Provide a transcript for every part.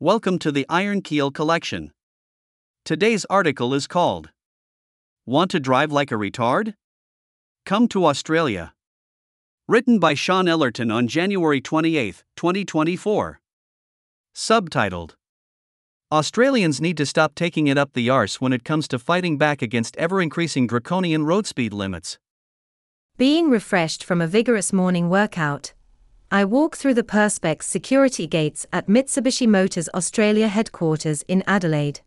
Welcome to the Iron Keel Collection. Today's article is called Want to Drive Like a Retard? Come to Australia. Written by Shôn Ellerton on January 28, 2024. Subtitled Australians need to stop taking it up the arse when it comes to fighting back against ever increasing draconian road speed limits. Being refreshed from a vigorous morning workout, I walk through the Perspex security gates at Mitsubishi Motors Australia headquarters in Adelaide.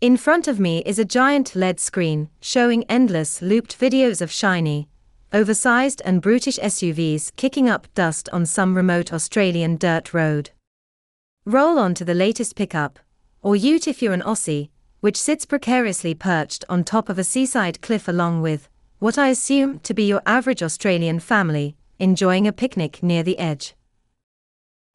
In front of me is a giant LED screen showing endless looped videos of shiny, oversized and brutish SUVs kicking up dust on some remote Australian dirt road. Roll on to the latest pickup, or ute if you're an Aussie, which sits precariously perched on top of a seaside cliff along with what I assume to be your average Australian family enjoying a picnic near the edge.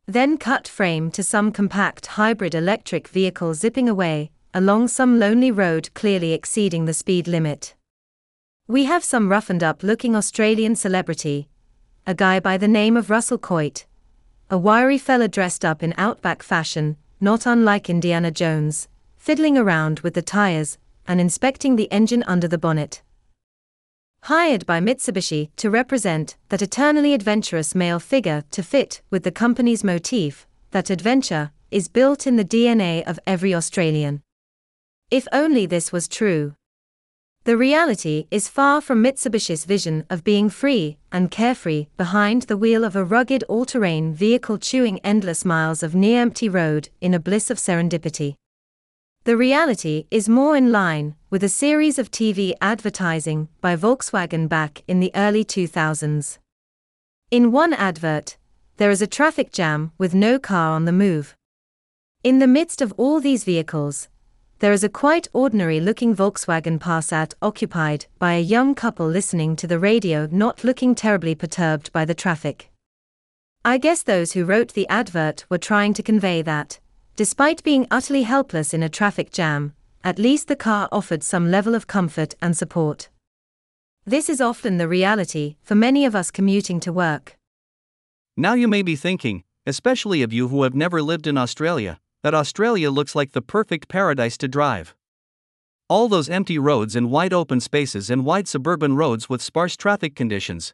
Then cut frame to some compact hybrid electric vehicle zipping away along some lonely road clearly exceeding the speed limit. We have some roughened up looking Australian celebrity, a guy by the name of Russell Coight, a wiry fella dressed up in outback fashion, not unlike Indiana Jones, fiddling around with the tires and inspecting the engine under the bonnet hired by Mitsubishi to represent that eternally adventurous male figure to fit with the company's motif that adventure is built in the DNA of every Australian. If only this was true. The reality is far from Mitsubishi's vision of being free and carefree behind the wheel of a rugged all terrain vehicle chewing endless miles of near empty road in a bliss of serendipity. The reality is more in line with a series of TV advertising by Volkswagen back in the early 2000s. In one advert, there is a traffic jam with no car on the move. In the midst of all these vehicles, there is a quite ordinary looking Volkswagen Passat occupied by a young couple listening to the radio, not looking terribly perturbed by the traffic. I guess those who wrote the advert were trying to convey that, Despite being utterly helpless in a traffic jam, at least the car offered some level of comfort and support. This is often the reality for many of us commuting to work. Now you may be thinking, especially of you who have never lived in Australia, that Australia looks like the perfect paradise to drive. All those empty roads and wide open spaces and wide suburban roads with sparse traffic conditions.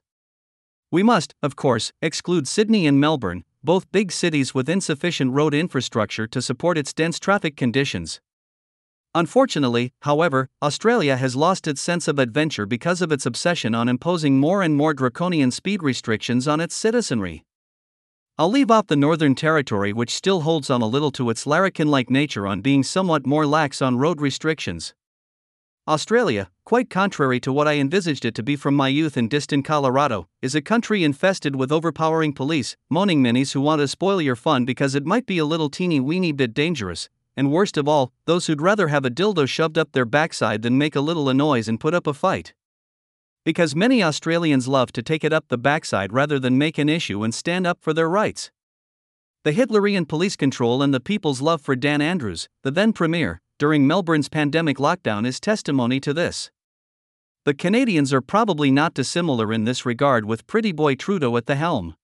We must, of course, exclude Sydney and Melbourne, both big cities with insufficient road infrastructure to support its dense traffic conditions. Unfortunately, however, Australia has lost its sense of adventure because of its obsession on imposing more and more draconian speed restrictions on its citizenry. I'll leave off the Northern Territory, which still holds on a little to its larrikin like nature on being somewhat more lax on road restrictions. Australia, quite contrary to what I envisaged it to be from my youth in distant Colorado, is a country infested with overpowering police, moaning minis who want to spoil your fun because it might be a little teeny weeny bit dangerous, and worst of all, those who'd rather have a dildo shoved up their backside than make a little a noise and put up a fight. Because many Australians love to take it up the backside rather than make an issue and stand up for their rights. The Hitlerian police control and the people's love for Dan Andrews, the then premier, during Melbourne's pandemic lockdown is testimony to this. The Canadians are probably not dissimilar in this regard with Pretty Boy Trudeau at the helm.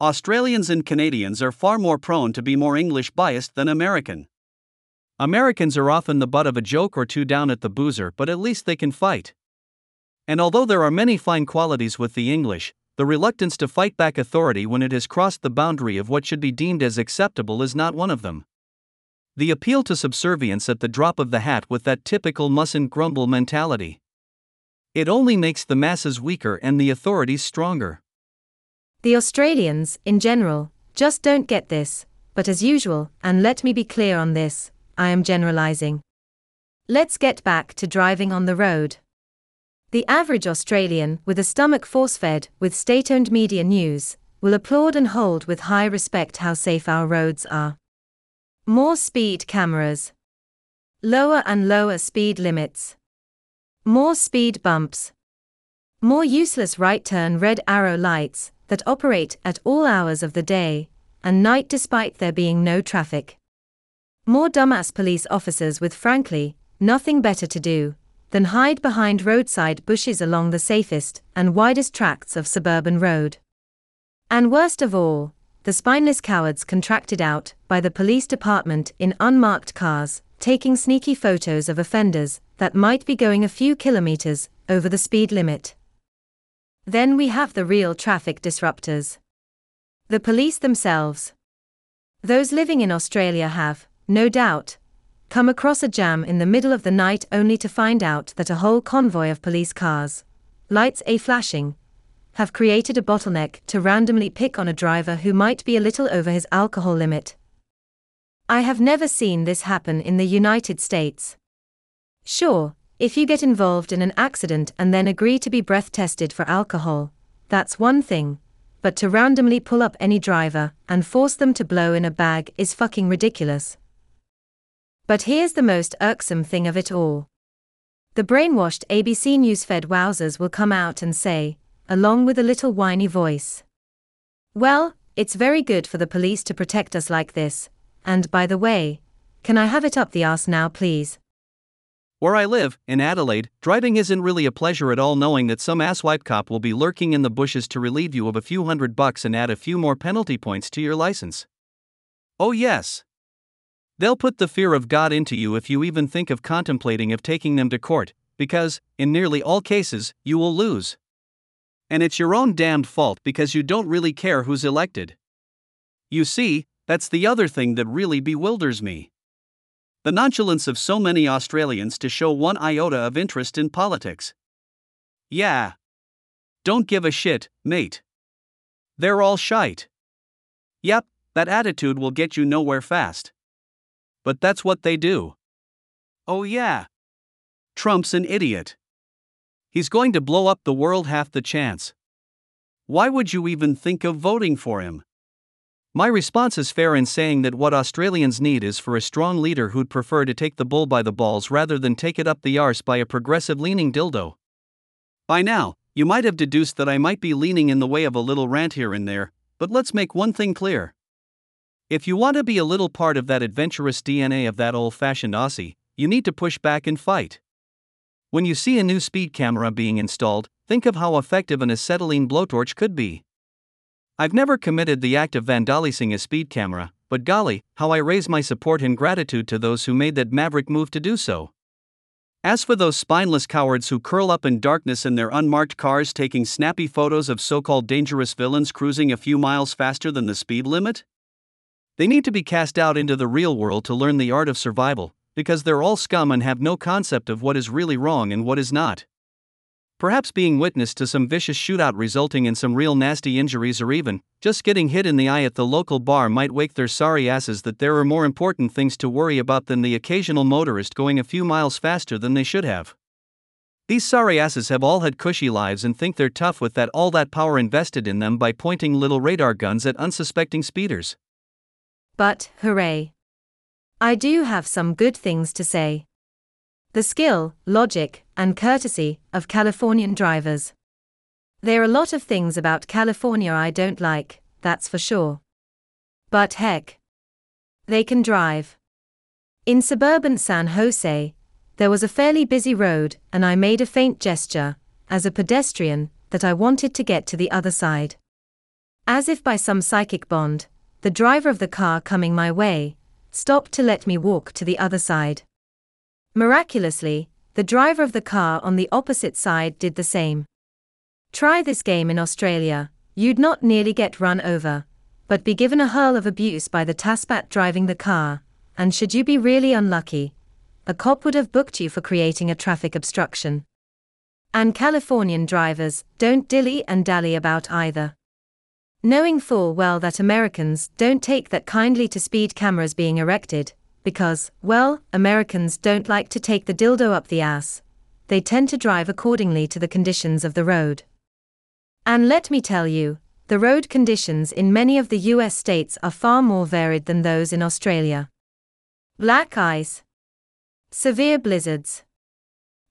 Australians and Canadians are far more prone to be more English biased than American. Americans are often the butt of a joke or two down at the boozer, but at least they can fight. And although there are many fine qualities with the English, the reluctance to fight back authority when it has crossed the boundary of what should be deemed as acceptable is not one of them. The appeal to subservience at the drop of the hat with that typical mustn't grumble mentality. It only makes the masses weaker and the authorities stronger. The Australians, in general, just don't get this, but as usual, and let me be clear on this, I am generalizing. Let's get back to driving on the road. The average Australian, with a stomach force fed with state owned media news, will applaud and hold with high respect how safe our roads are. More speed cameras. Lower and lower speed limits. More speed bumps. More useless right turn red arrow lights that operate at all hours of the day and night despite there being no traffic. More dumbass police officers with frankly nothing better to do than hide behind roadside bushes along the safest and widest tracts of suburban road. And worst of all, the spineless cowards contracted out by the police department in unmarked cars, taking sneaky photos of offenders that might be going a few kilometers over the speed limit. Then we have the real traffic disruptors. The police themselves. Those living in Australia have, no doubt, come across a jam in the middle of the night only to find out that a whole convoy of police cars, lights a flashing, have created a bottleneck to randomly pick on a driver who might be a little over his alcohol limit. I have never seen this happen in the United States. Sure, if you get involved in an accident and then agree to be breath tested for alcohol, that's one thing, but to randomly pull up any driver and force them to blow in a bag is fucking ridiculous. But here's the most irksome thing of it all. The brainwashed ABC News fed wowzers will come out and say, along with a little whiny voice, Well, it's very good for the police to protect us like this, and by the way, can I have it up the arse now, please? Where I live, in Adelaide, driving isn't really a pleasure at all knowing that some asswipe cop will be lurking in the bushes to relieve you of a few hundred bucks and add a few more penalty points to your license. Oh, yes. They'll put the fear of God into you if you even think of contemplating of taking them to court, because, in nearly all cases, you will lose. And it's your own damned fault because you don't really care who's elected. You see, that's the other thing that really bewilders me. The nonchalance of so many Australians to show one iota of interest in politics. Yeah. Don't give a shit, mate. They're all shite. Yep, that attitude will get you nowhere fast. But that's what they do. Oh, yeah. Trump's an idiot. He's going to blow up the world half the chance. Why would you even think of voting for him? My response is fair in saying that what Australians need is for a strong leader who'd prefer to take the bull by the balls rather than take it up the arse by a progressive leaning dildo. By now, you might have deduced that I might be leaning in the way of a little rant here and there, but let's make one thing clear. If you want to be a little part of that adventurous DNA of that old fashioned Aussie, you need to push back and fight. When you see a new speed camera being installed, think of how effective an acetylene blowtorch could be. I've never committed the act of vandalizing a speed camera, but golly, how I raise my support and gratitude to those who made that maverick move to do so. As for those spineless cowards who curl up in darkness in their unmarked cars taking snappy photos of so called dangerous villains cruising a few miles faster than the speed limit, they need to be cast out into the real world to learn the art of survival, because they're all scum and have no concept of what is really wrong and what is not. Perhaps being witness to some vicious shootout resulting in some real nasty injuries or even just getting hit in the eye at the local bar might wake their sorry asses that there are more important things to worry about than the occasional motorist going a few miles faster than they should have. These sorry asses have all had cushy lives and think they're tough with that all that power invested in them by pointing little radar guns at unsuspecting speeders. But, hooray! I do have some good things to say. The skill, logic, and courtesy of Californian drivers. There are a lot of things about California I don't like, that's for sure. But heck. They can drive. In suburban San Jose, there was a fairly busy road, and I made a faint gesture, as a pedestrian, that I wanted to get to the other side. As if by some psychic bond, the driver of the car coming my way, stopped to let me walk to the other side. Miraculously, the driver of the car on the opposite side did the same. Try this game in Australia, you'd not nearly get run over, but be given a hurl of abuse by the taspat driving the car, and should you be really unlucky, a cop would have booked you for creating a traffic obstruction. And Californian drivers don't dilly and dally about either. Knowing full well that Americans don't take that kindly to speed cameras being erected, because, well, Americans don't like to take the dildo up the ass. They tend to drive accordingly to the conditions of the road. And let me tell you, the road conditions in many of the US states are far more varied than those in Australia. Black ice, severe blizzards,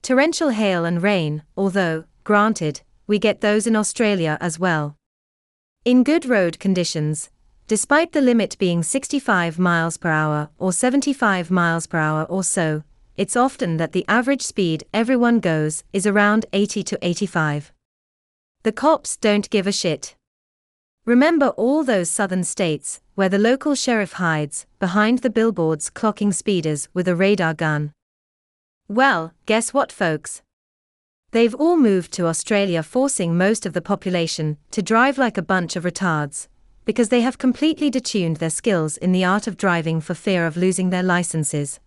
torrential hail and rain, although, granted, we get those in Australia as well. In good road conditions, despite the limit being 65 miles per hour or 75 miles per hour or so, it's often that the average speed everyone goes is around 80 to 85. The cops don't give a shit. Remember all those southern states where the local sheriff hides behind the billboards clocking speeders with a radar gun? Well, guess what, folks? They've all moved to Australia, forcing most of the population to drive like a bunch of retards, because they have completely detuned their skills in the art of driving for fear of losing their licenses.